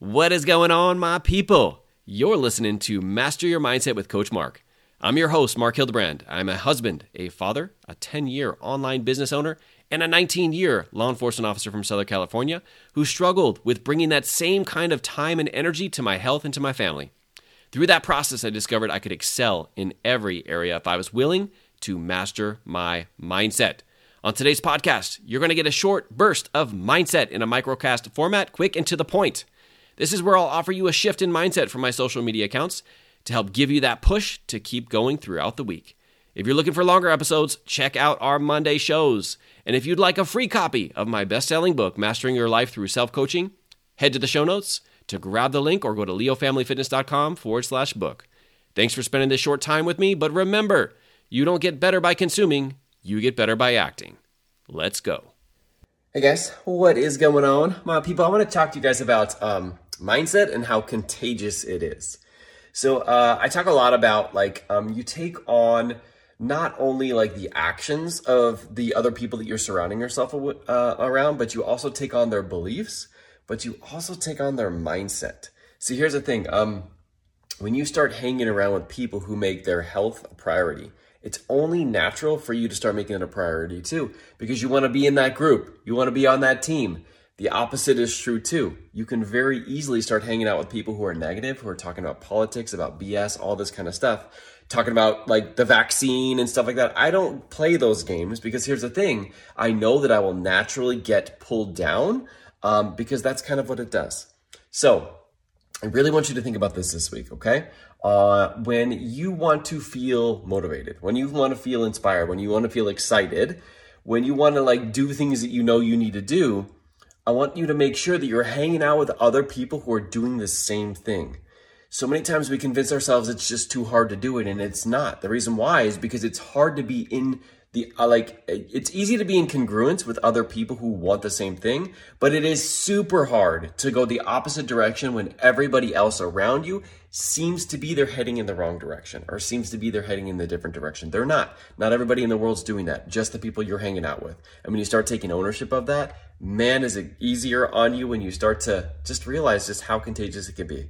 What is going on, my people? You're listening to Master Your Mindset with Coach Marc. I'm your host, Marc Hildebrand. I'm a husband, a father, a 10 year online business owner, and a 19 year law enforcement officer from Southern California who struggled with bringing that same kind of time and energy to my health and to my family. Through that process, I discovered I could excel in every area if I was willing to master my mindset. On today's podcast, you're going to get a short burst of mindset in a microcast format, quick and to the point. This is where I'll offer you a shift in mindset from my social media accounts to help give you that push to keep going throughout the week. If you're looking for longer episodes, check out our Monday shows. And if you'd like a free copy of my best selling book, Mastering Your Life Through Self Coaching, head to the show notes to grab the link or go to leofamilyfitness.com forward slash book. Thanks for spending this short time with me, but remember, you don't get better by consuming, you get better by acting. Let's go. Hey guys, what is going on? My people, I want to talk to you guys about um, mindset and how contagious it is. So uh, I talk a lot about like um, you take on not only like the actions of the other people that you're surrounding yourself uh, around, but you also take on their beliefs, but you also take on their mindset. See, here's the thing. Um, when you start hanging around with people who make their health a priority, it's only natural for you to start making it a priority too, because you want to be in that group. You want to be on that team. The opposite is true too. You can very easily start hanging out with people who are negative, who are talking about politics, about BS, all this kind of stuff, talking about like the vaccine and stuff like that. I don't play those games because here's the thing I know that I will naturally get pulled down um, because that's kind of what it does. So, I really want you to think about this this week, okay? Uh, when you want to feel motivated, when you want to feel inspired, when you want to feel excited, when you want to like do things that you know you need to do, I want you to make sure that you're hanging out with other people who are doing the same thing. So many times we convince ourselves it's just too hard to do it, and it's not. The reason why is because it's hard to be in the uh, like it's easy to be in congruence with other people who want the same thing but it is super hard to go the opposite direction when everybody else around you seems to be they're heading in the wrong direction or seems to be they're heading in the different direction. They're not. Not everybody in the world's doing that. Just the people you're hanging out with. And when you start taking ownership of that man is it easier on you when you start to just realize just how contagious it can be